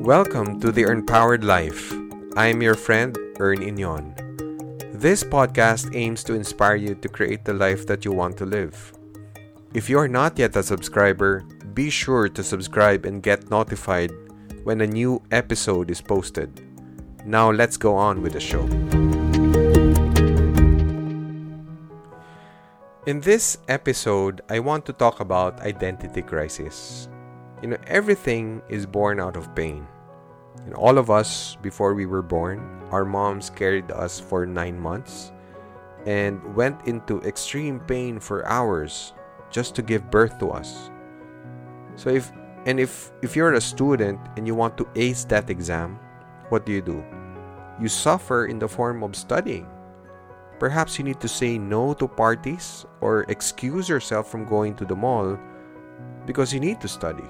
Welcome to the Empowered Life. I am your friend, Ern Inyon. This podcast aims to inspire you to create the life that you want to live. If you are not yet a subscriber, be sure to subscribe and get notified when a new episode is posted. Now let's go on with the show. In this episode, I want to talk about identity crisis. You know, everything is born out of pain. And all of us, before we were born, our moms carried us for nine months and went into extreme pain for hours just to give birth to us. So if and if if you're a student and you want to ace that exam, what do you do? You suffer in the form of studying. Perhaps you need to say no to parties or excuse yourself from going to the mall because you need to study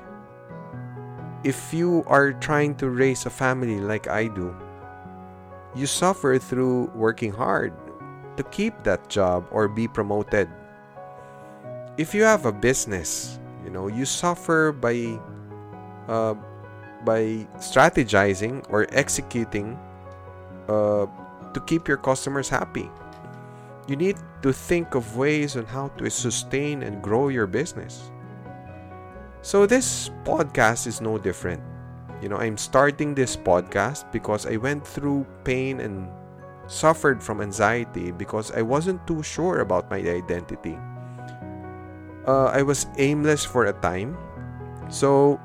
if you are trying to raise a family like I do, you suffer through working hard to keep that job or be promoted. If you have a business, you know, you suffer by uh, by strategizing or executing uh, to keep your customers happy. You need to think of ways on how to sustain and grow your business. So, this podcast is no different. You know, I'm starting this podcast because I went through pain and suffered from anxiety because I wasn't too sure about my identity. Uh, I was aimless for a time. So,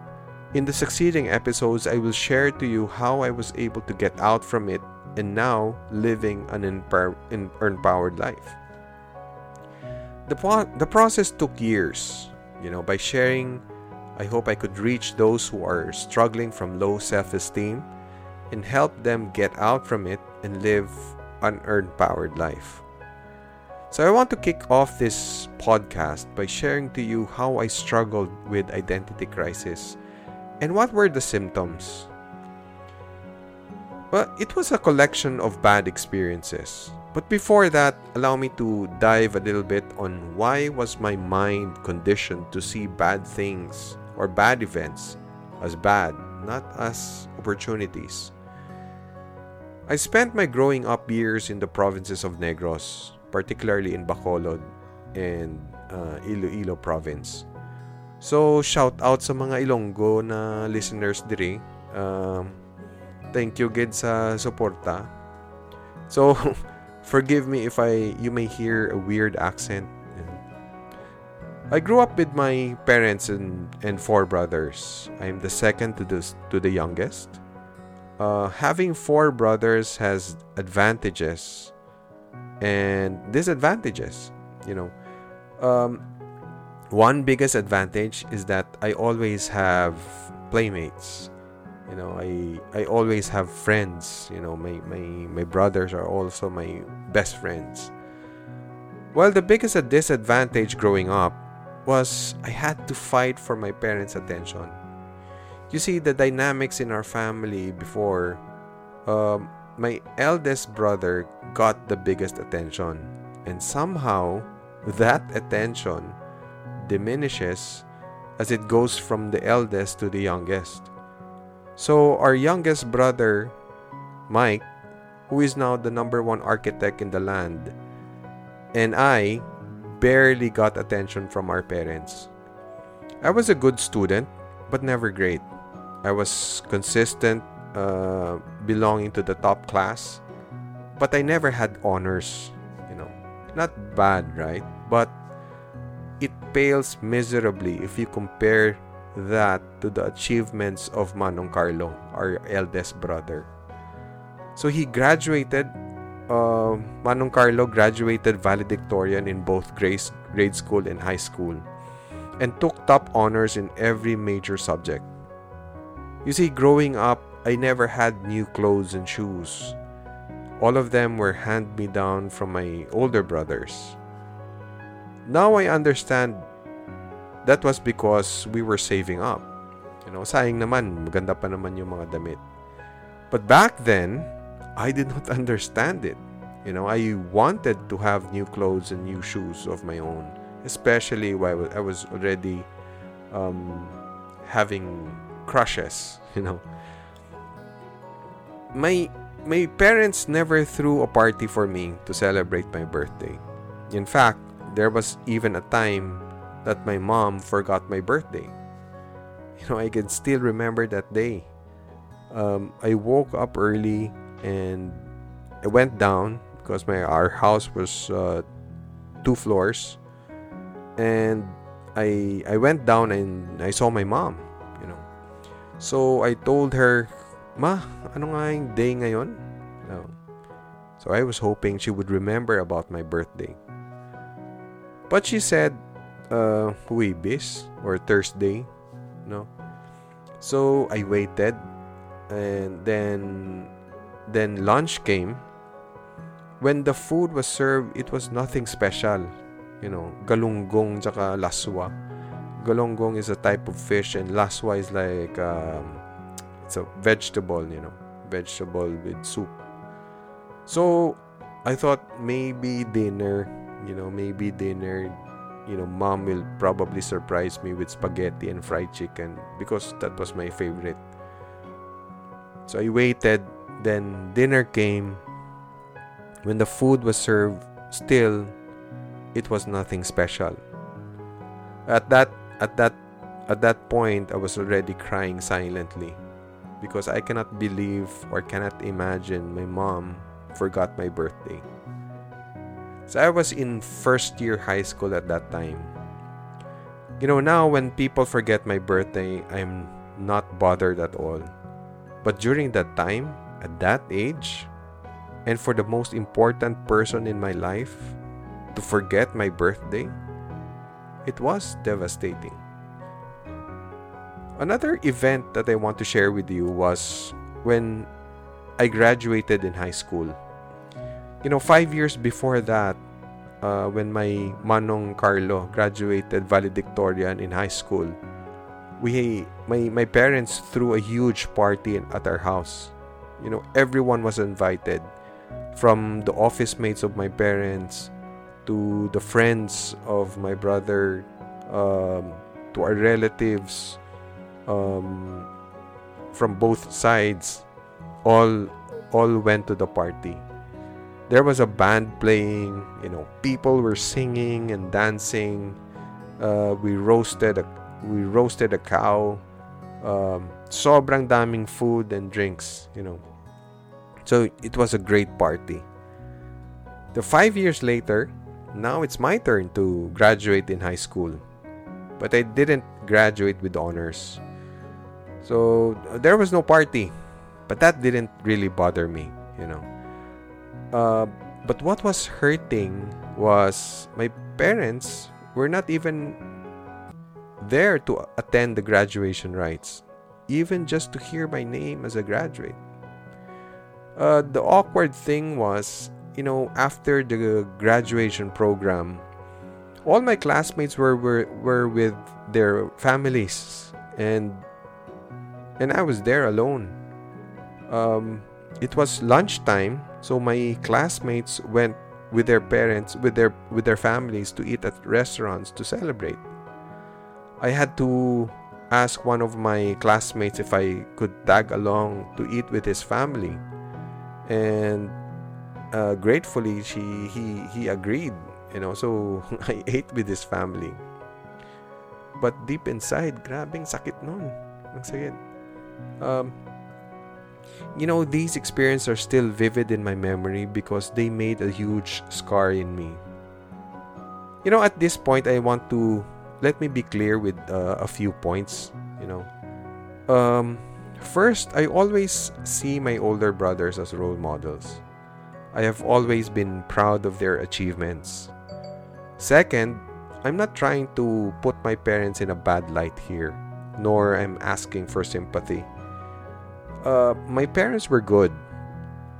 in the succeeding episodes, I will share to you how I was able to get out from it and now living an empowered life. The, po- the process took years, you know, by sharing I hope I could reach those who are struggling from low self esteem and help them get out from it and live an empowered life. So, I want to kick off this podcast by sharing to you how I struggled with identity crisis and what were the symptoms. Well, it was a collection of bad experiences. But before that, allow me to dive a little bit on why was my mind conditioned to see bad things or bad events as bad, not as opportunities. I spent my growing up years in the provinces of Negros, particularly in Bacolod and uh, Iloilo province. So, shout out sa mga Ilonggo na listeners diri. Um, thank you gid sa suporta. So, forgive me if I you may hear a weird accent I grew up with my parents and, and four brothers. I'm the second to the, to the youngest. Uh, having four brothers has advantages and disadvantages. You know, um, one biggest advantage is that I always have playmates. You know, I I always have friends. You know, my my my brothers are also my best friends. Well, the biggest disadvantage growing up was I had to fight for my parents' attention. You see, the dynamics in our family before, um, my eldest brother got the biggest attention, and somehow that attention diminishes as it goes from the eldest to the youngest. So, our youngest brother, Mike, who is now the number one architect in the land, and I, barely got attention from our parents. I was a good student, but never great. I was consistent, uh, belonging to the top class, but I never had honors. You know, not bad, right? But it pales miserably if you compare that to the achievements of Manong Carlo, our eldest brother. So he graduated uh, Manong Carlo graduated valedictorian in both grade, grade school and high school and took top honors in every major subject. You see, growing up, I never had new clothes and shoes. All of them were hand me down from my older brothers. Now I understand that was because we were saving up. You know, sayang naman, maganda pa naman yung mga damit. But back then, I did not understand it. You know, I wanted to have new clothes and new shoes of my own, especially while I was already um, having crushes, you know. my my parents never threw a party for me to celebrate my birthday. In fact, there was even a time that my mom forgot my birthday. You know, I can still remember that day. Um, I woke up early and I went down because my our house was uh, two floors, and I I went down and I saw my mom. You know, so I told her, "Ma, ano nga yung day ngayon?" No. So I was hoping she would remember about my birthday. But she said, uh, Huwebes or Thursday, no? So I waited and then then lunch came when the food was served, it was nothing special. You know, galunggong tsaka laswa. Galunggong is a type of fish and laswa is like um, it's a vegetable, you know, vegetable with soup. So I thought maybe dinner, you know, maybe dinner, you know, mom will probably surprise me with spaghetti and fried chicken because that was my favorite. So I waited, then dinner came, when the food was served, still it was nothing special. At that at that at that point I was already crying silently because I cannot believe or cannot imagine my mom forgot my birthday. So I was in first year high school at that time. You know, now when people forget my birthday, I'm not bothered at all. But during that time, at that age, and for the most important person in my life to forget my birthday, it was devastating. Another event that I want to share with you was when I graduated in high school. You know, five years before that, uh, when my Manong Carlo graduated valedictorian in high school, we my my parents threw a huge party at our house. You know, everyone was invited from the office mates of my parents to the friends of my brother um, to our relatives um, from both sides all all went to the party. There was a band playing you know people were singing and dancing. Uh, we roasted a we roasted a cow um, sobrang daming food and drinks you know so it was a great party. The five years later, now it's my turn to graduate in high school. But I didn't graduate with honors. So there was no party. But that didn't really bother me, you know. Uh, but what was hurting was my parents were not even there to attend the graduation rites, even just to hear my name as a graduate uh, the awkward thing was, you know, after the graduation program, all my classmates were were, were with their families, and and I was there alone. Um, it was lunchtime, so my classmates went with their parents, with their with their families to eat at restaurants to celebrate. I had to ask one of my classmates if I could tag along to eat with his family. And uh, gratefully she he he agreed you know so I ate with his family. But deep inside grabing sakit nun. Ang sakit. Um you know these experiences are still vivid in my memory because they made a huge scar in me. You know at this point i want to let me be clear with uh, a few points you know um First, I always see my older brothers as role models. I have always been proud of their achievements. Second, I'm not trying to put my parents in a bad light here, nor am asking for sympathy. Uh, my parents were good,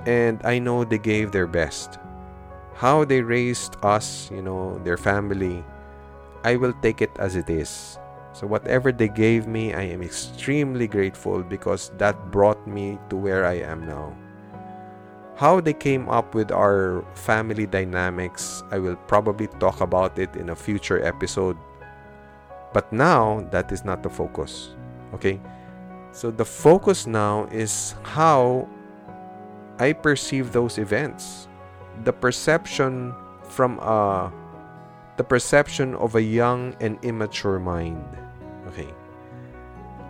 and I know they gave their best. How they raised us, you know, their family, I will take it as it is. So, whatever they gave me, I am extremely grateful because that brought me to where I am now. How they came up with our family dynamics, I will probably talk about it in a future episode. But now, that is not the focus. Okay? So, the focus now is how I perceive those events. The perception from a the perception of a young and immature mind. Okay.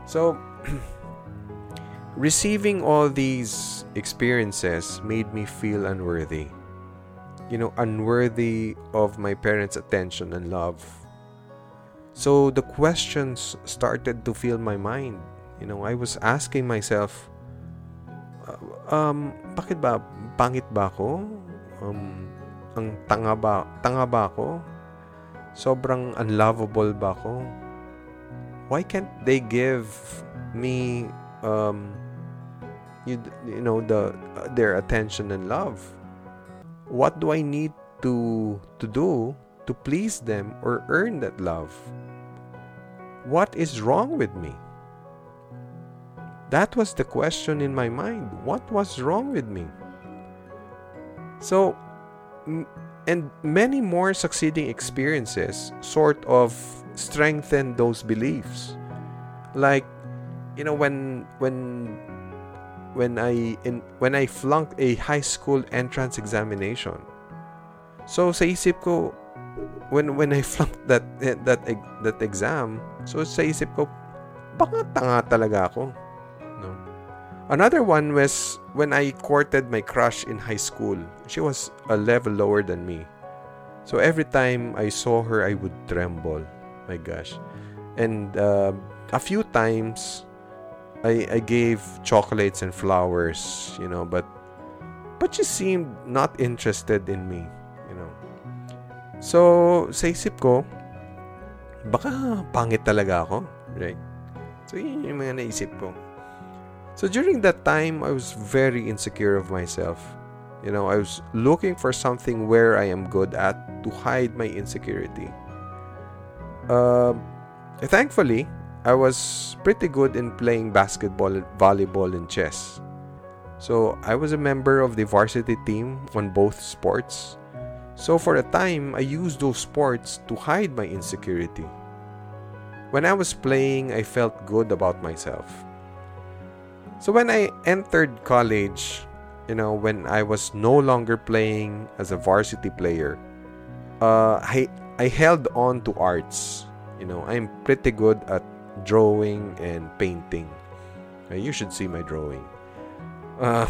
So receiving all these experiences made me feel unworthy. You know, unworthy of my parents' attention and love. So the questions started to fill my mind. You know, I was asking myself, um, bakit ba, pangit ba ako? Um, ang tanga ba, tanga ba ako? Sobrang unlovable ba ako? Why can't they give me um, you, you know the uh, their attention and love? What do I need to to do to please them or earn that love? What is wrong with me? That was the question in my mind. What was wrong with me? So, and many more succeeding experiences sort of strengthen those beliefs. Like, you know, when when when I in when I flunked a high school entrance examination. So sa isip ko when when I flunked that that that exam, so sa isip ko baka tanga talaga ako. Another one was when I courted my crush in high school. She was a level lower than me. So every time I saw her, I would tremble. My gosh. And uh, a few times, I, I gave chocolates and flowers, you know, but but she seemed not interested in me, you know. So, sa isip ko, baka pangit talaga ako, right? So, yun yung mga naisip ko. So during that time, I was very insecure of myself. You know, I was looking for something where I am good at to hide my insecurity. Uh, thankfully, I was pretty good in playing basketball, volleyball, and chess. So I was a member of the varsity team on both sports. So for a time, I used those sports to hide my insecurity. When I was playing, I felt good about myself. So when I entered college, you know, when I was no longer playing as a varsity player, uh, I I held on to arts. You know, I'm pretty good at drawing and painting. Uh, you should see my drawing. Uh,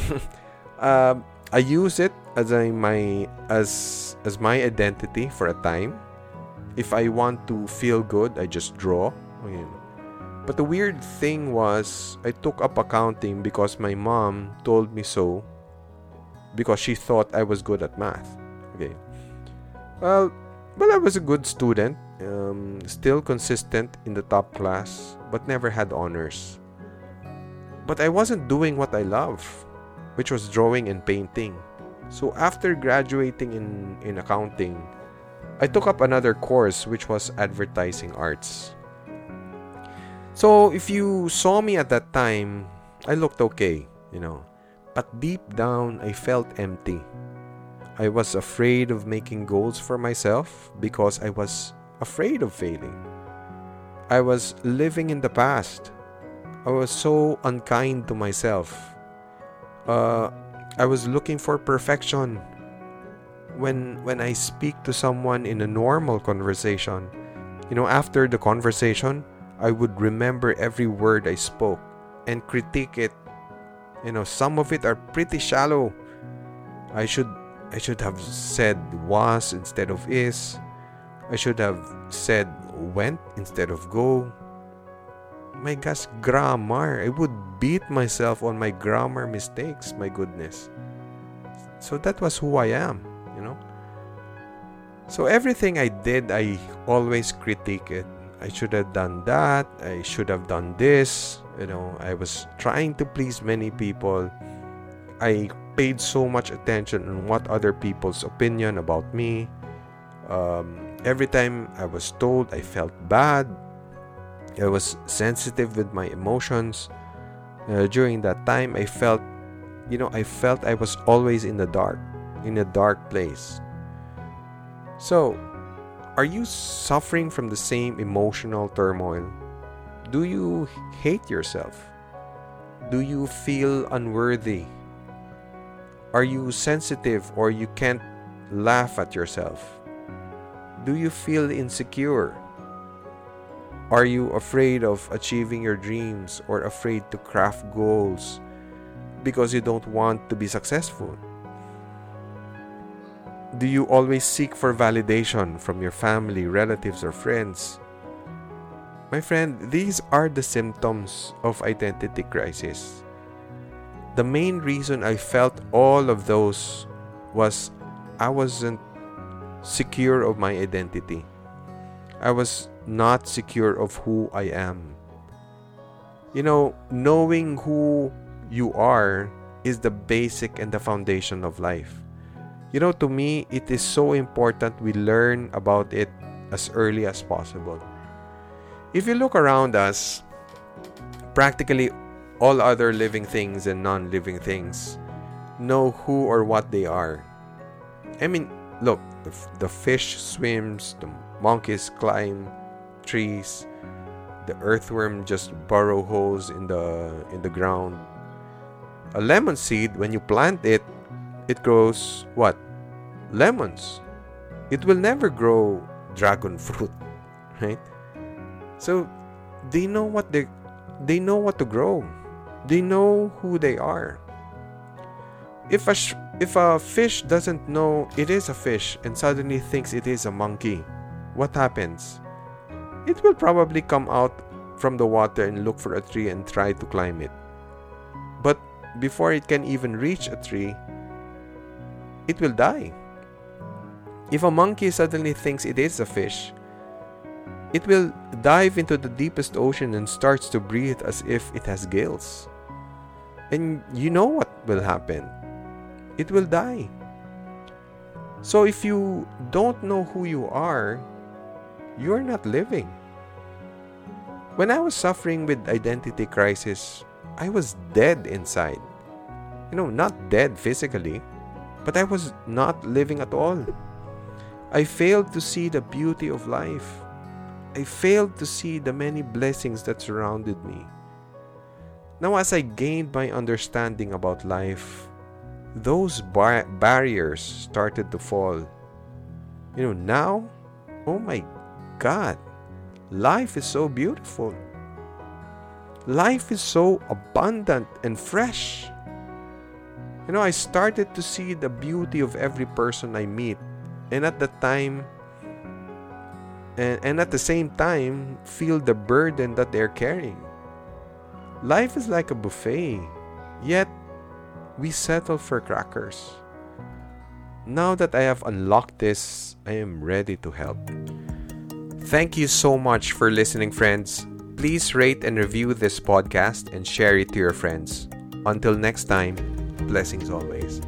uh, I use it as my as as my identity for a time. If I want to feel good, I just draw. But the weird thing was, I took up accounting because my mom told me so because she thought I was good at math. Okay. Well, well, I was a good student, um, still consistent in the top class, but never had honors. But I wasn't doing what I love, which was drawing and painting. So after graduating in, in accounting, I took up another course which was advertising arts. So if you saw me at that time, I looked okay, you know. But deep down, I felt empty. I was afraid of making goals for myself because I was afraid of failing. I was living in the past. I was so unkind to myself. Uh, I was looking for perfection. When when I speak to someone in a normal conversation, you know, after the conversation, I would remember every word I spoke and critique it. You know, some of it are pretty shallow. I should I should have said was instead of is. I should have said went instead of go. My gosh, grammar. I would beat myself on my grammar mistakes, my goodness. So that was who I am, you know. So everything I did, I always critique it. I should have done that. I should have done this. You know, I was trying to please many people. I paid so much attention on what other people's opinion about me. Um, every time I was told, I felt bad. I was sensitive with my emotions. Uh, during that time, I felt, you know, I felt I was always in the dark, in a dark place. So, are you suffering from the same emotional turmoil? Do you hate yourself? Do you feel unworthy? Are you sensitive or you can't laugh at yourself? Do you feel insecure? Are you afraid of achieving your dreams or afraid to craft goals because you don't want to be successful? Do you always seek for validation from your family, relatives, or friends? My friend, these are the symptoms of identity crisis. The main reason I felt all of those was I wasn't secure of my identity. I was not secure of who I am. You know, knowing who you are is the basic and the foundation of life. You know, to me, it is so important we learn about it as early as possible. If you look around us, practically all other living things and non living things know who or what they are. I mean, look, the, the fish swims, the monkeys climb trees, the earthworm just burrow holes in the in the ground. A lemon seed, when you plant it, it grows what? Lemons. It will never grow dragon fruit, right? So they know what they they know what to grow. They know who they are. If a sh- if a fish doesn't know it is a fish and suddenly thinks it is a monkey, what happens? It will probably come out from the water and look for a tree and try to climb it. But before it can even reach a tree, it will die. If a monkey suddenly thinks it is a fish, it will dive into the deepest ocean and starts to breathe as if it has gills. And you know what will happen? It will die. So if you don't know who you are, you're not living. When I was suffering with identity crisis, I was dead inside. You know, not dead physically, but I was not living at all. I failed to see the beauty of life. I failed to see the many blessings that surrounded me. Now, as I gained my understanding about life, those bar- barriers started to fall. You know, now, oh my God, life is so beautiful. Life is so abundant and fresh. You know, I started to see the beauty of every person I meet, and at the time, and, and at the same time feel the burden that they're carrying. Life is like a buffet, yet we settle for crackers. Now that I have unlocked this, I am ready to help. Thank you so much for listening, friends. Please rate and review this podcast and share it to your friends. Until next time, blessings always.